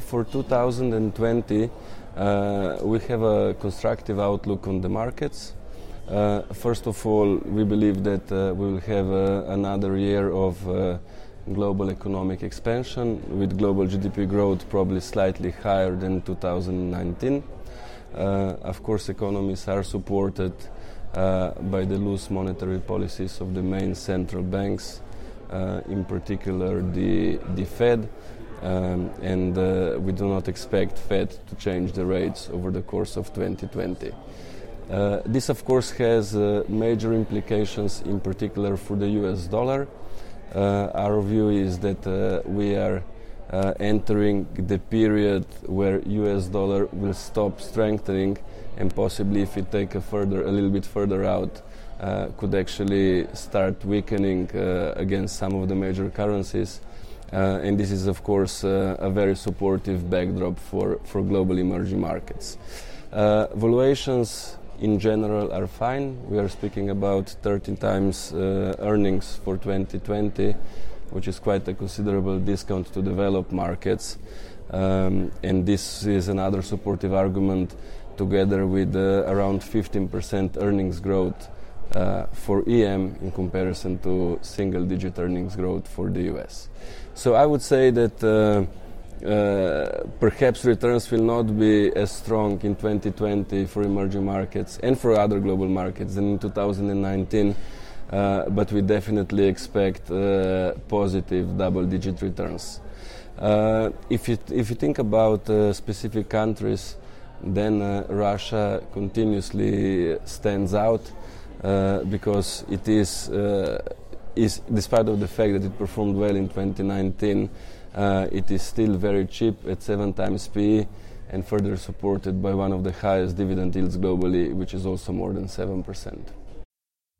For 2020, uh, we have a constructive outlook on the markets. Uh, first of all, we believe that uh, we will have uh, another year of uh, global economic expansion with global GDP growth probably slightly higher than 2019. Uh, of course, economies are supported by the loose monetary policies of the main central banks, in particular the, the Fed. Um, and uh, we do not expect Fed to change the rates over the course of 2020. Uh, this, of course, has uh, major implications, in particular for the US dollar. Uh, our view is that uh, we are uh, entering the period where US dollar will stop strengthening, and possibly, if we take a further, a little bit further out, could actually start weakening against some of the major currencies. Uh, and this is, of course, uh, a very supportive backdrop for, for global emerging markets. Uh, valuations in general are fine. We are speaking about 13 times uh, earnings for 2020, which is quite a considerable discount to developed markets. Um, and this is another supportive argument together with uh, around 15% earnings growth for EM in comparison to single digit earnings growth for the US. So I would say that uh, uh, perhaps returns will not be as strong in 2020 for emerging markets and for other global markets than in 2019. Uh, but we definitely expect uh, positive double-digit returns. Uh, if you if you think about uh, specific countries, then Russia continuously stands out. Uh, because it is, uh, is, despite of the fact that it performed well in 2019, uh, it is still very cheap at seven times PE and further supported by one of the highest dividend yields globally, which is also more than 7%.